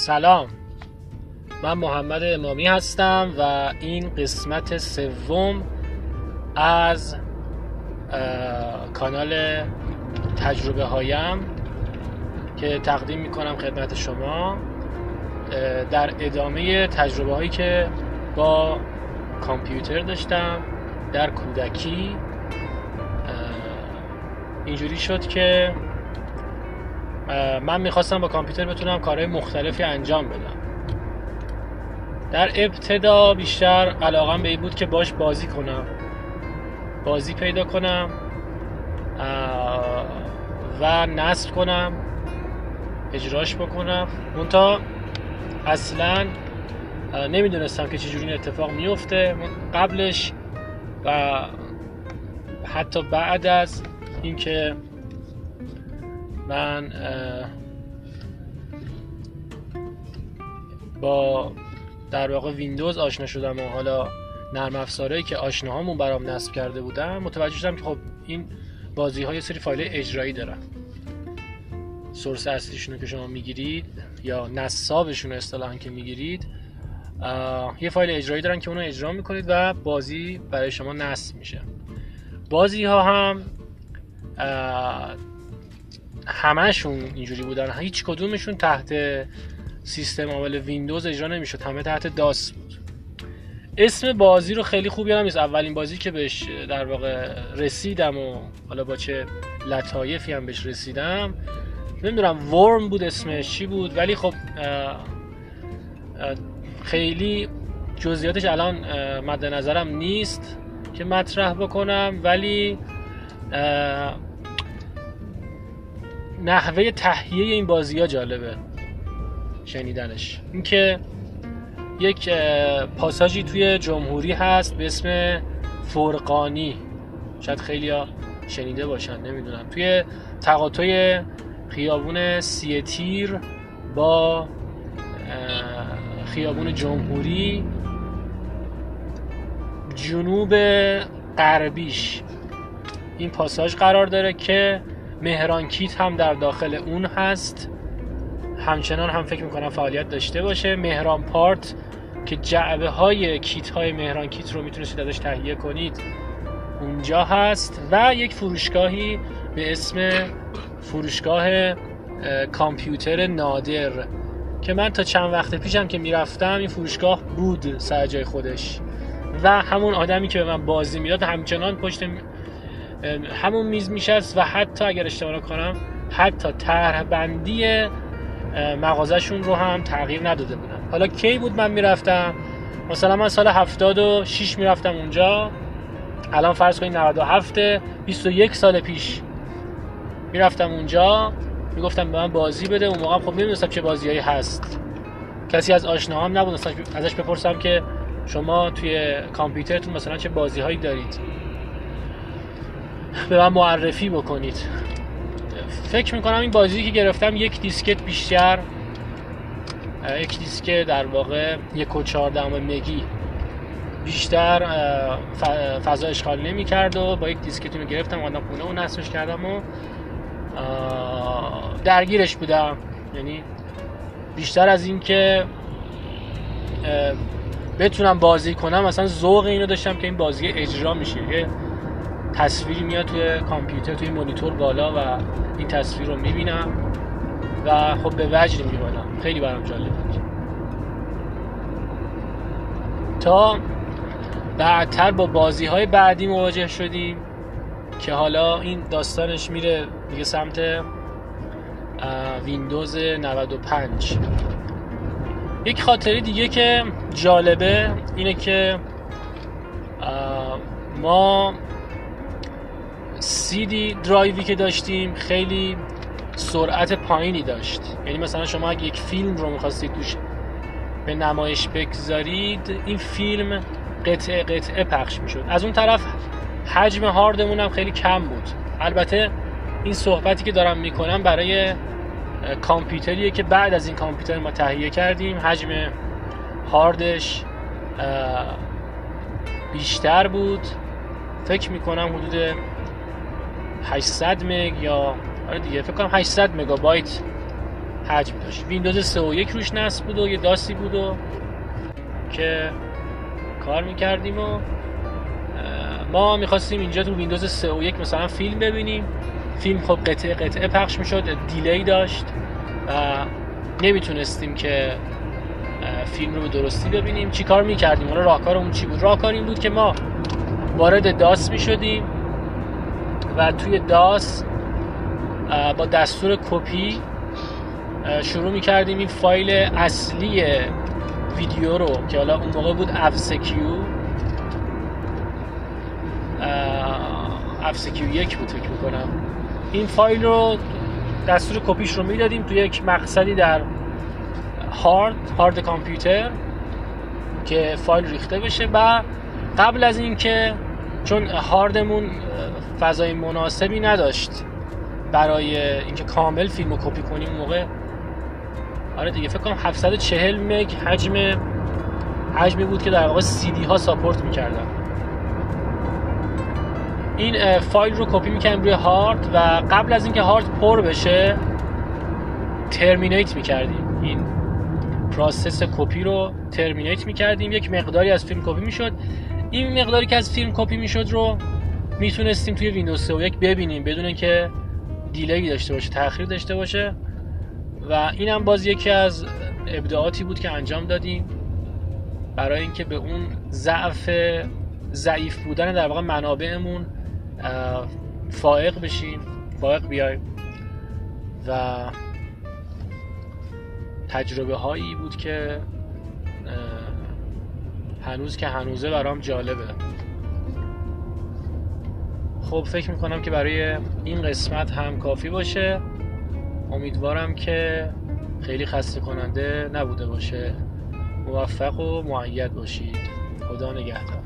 سلام. من محمد امامی هستم و این قسمت سوم از کانال تجربه هایم که تقدیم می‌کنم خدمت شما در ادامه تجربه هایی که با کامپیوتر داشتم در کودکی. اینجوری شد که من می‌خواستم با کامپیوتر بتونم کارهای مختلفی انجام بدم. در ابتدا بیشتر علاقم به این بود که باش بازی کنم. بازی پیدا کنم و نصب کنم اجراش بکنم. منتها اصلا نمی‌دونستم که چجوری این اتفاق میفته قبلش و حتی بعد از اینکه من با در واقع ویندوز آشنا شدم و حالا نرم افزارهایی که آشناهامون برام نصب کرده بودن متوجه شدم که خب این بازی های سری فایل اجرایی دارن. سورس اصلیشون که شما می‌گیرید یا نصابشون اصطلاحا که می‌گیرید یه فایل اجرایی دارن که اونو اجرا می‌کنید و بازی برای شما نصب میشه. بازی ها هم همهشون اینجوری بودن. هیچ کدومشون تحت سیستم عامل ویندوز اجرا نمی‌شد. همه تحت داس بود. اسم بازی رو خیلی خوب یادم نیست. اولین بازی که بهش در واقع رسیدم و حالا با چه لطایفی هم بهش رسیدم. نمی‌دونم ورم بود اسمش چی بود؟ ولی خب خیلی جزئیاتش الان مد نظرم نیست که مطرح بکنم. ولی نحوه تهیه این بازی ها جالبه. شنیدنش. اینکه یک پاساژی توی جمهوری هست به اسم فرقانی. شاید خیلی شنیده باشن نمی‌دونم. توی تقاطع خیابون سی تیر با خیابون جمهوری جنوب غربیش. این پاساژ قرار داره که مهران کیت هم در داخل اون هست. همچنان هم فکر می‌کنم فعالیت داشته باشه. مهران پارت که جعبه های کیت های مهران کیت رو می‌تونستید ازش تهیه کنید اونجا هست. و یک فروشگاهی به اسم فروشگاه کامپیوتر نادر که من تا چند وقت پیشم که می‌رفتم این فروشگاه بود سر جای خودش. و همون آدمی که به من بازی می‌داد همچنان پشت همون میز میشست و حتی اگر اشتباه کنم حتی طرح بندی مغازشون رو هم تغییر نداده بودن. حالا کی بود من می‌رفتم؟ مثلا من سال 76 می‌رفتم اونجا. الان فرض کنید 97 21 سال پیش می‌رفتم اونجا. می‌گفتم به من بازی بده. اون موقع خب نمی‌دونستم چه بازیایی هست. کسی از آشناهام نبود. ازش بپرسم که شما توی کامپیوترتون مثلا چه بازی هایی دارید. به من معرفی بکنید. فکر می‌کنم این بازی که گرفتم یک دیسکت بیشتر یک دیسک در واقع یک و چهاردهم مگی بیشتر فضا اشغال نمی کرد و با یک دیسکتون رو گرفتم اومدم خونه و نصبش کردم و درگیرش بودم. یعنی بیشتر از این که بتونم بازی کنم مثلا ذوق اینو داشتم که این بازی اجرا میشه. تصویری میاد توی کامپیوتر توی مونیتور بالا و این تصویر رو می‌بینم و خب به وجد می‌بینم خیلی برام جالب بود. تا بعدتر با بازی های بعدی مواجه شدیم که حالا این داستانش میره دیگه سمت ویندوز 95 یک خاطره دیگه که جالبه اینه که ما دی درایوی که داشتیم خیلی سرعت پایینی داشت. یعنی مثلا شما اگه یک فیلم رو می‌خواستید توش به نمایش بگذارید این فیلم قطعه قطعه پخش می‌شد. از اون طرف حجم هاردمون هم خیلی کم بود. البته این صحبتی که دارم می‌کنم برای کامپیوتریه که بعد از این کامپیوتر ما تهیه کردیم. حجم هاردش بیشتر بود. فکر می‌کنم حدود 800 مگ یا آره دیگه فکر کنم 800 مگابایت حجم داشت ویندوز 3 و 1 روش نصب بود و یه داسی بود و که کار می‌کردیم و ما می‌خواستیم اینجا تو ویندوز 3 و 1 مثلا فیلم ببینیم. فیلم خب قطعه قطعه پخش می‌شد دیلی داشت و نمی‌تونستیم که فیلم رو به درستی ببینیم. چی کار می‌کردیم؟ حالا راهکارمون چی بود؟ راهکار این بود که ما وارد داس می‌شدیم. و توی DOS با دستور کپی شروع می‌کردیم این فایل اصلی ویدیو رو که حالا اون موقع بود افسکیو افسکیو یک بود فکر می‌کنم. این فایل رو دستور کپیش رو می‌دادیم توی یک مقصدی در هارد هارد کامپیوتر که فایل ریخته بشه و قبل از اینکه چون هاردمون فضای مناسبی نداشت برای اینکه کامل فیلم رو کپی کنیم موقع. آره دیگه فکر کنم 740 مگ حجم حجمی بود که در واقع سی دی ها support می‌کردن. این فایل رو کپی می‌کنیم روی هارد و قبل از اینکه هارد پر بشه terminate می‌کردیم. این process کپی رو terminate می‌کردیم. یک مقداری از فیلم کپی می‌شد. این مقداری که از فیلم کپی می‌شد رو می‌تونستیم توی ویندوز 3 و یک ببینیم بدون که delay داشته باشه تاخیر داشته باشه. و اینم باز یکی از ابداعاتی بود که انجام دادیم برای اینکه به اون ضعف ضعیف بودن در واقع منابعمون فائق بشیم فائق بیایم. و تجربه هایی بود که هنوز که هنوزه برام جالبه. خب فکر می‌کنم که برای این قسمت هم کافی باشه. امیدوارم که خیلی خسته کننده نبوده باشه. موفق و معید باشید. خدا نگهدار.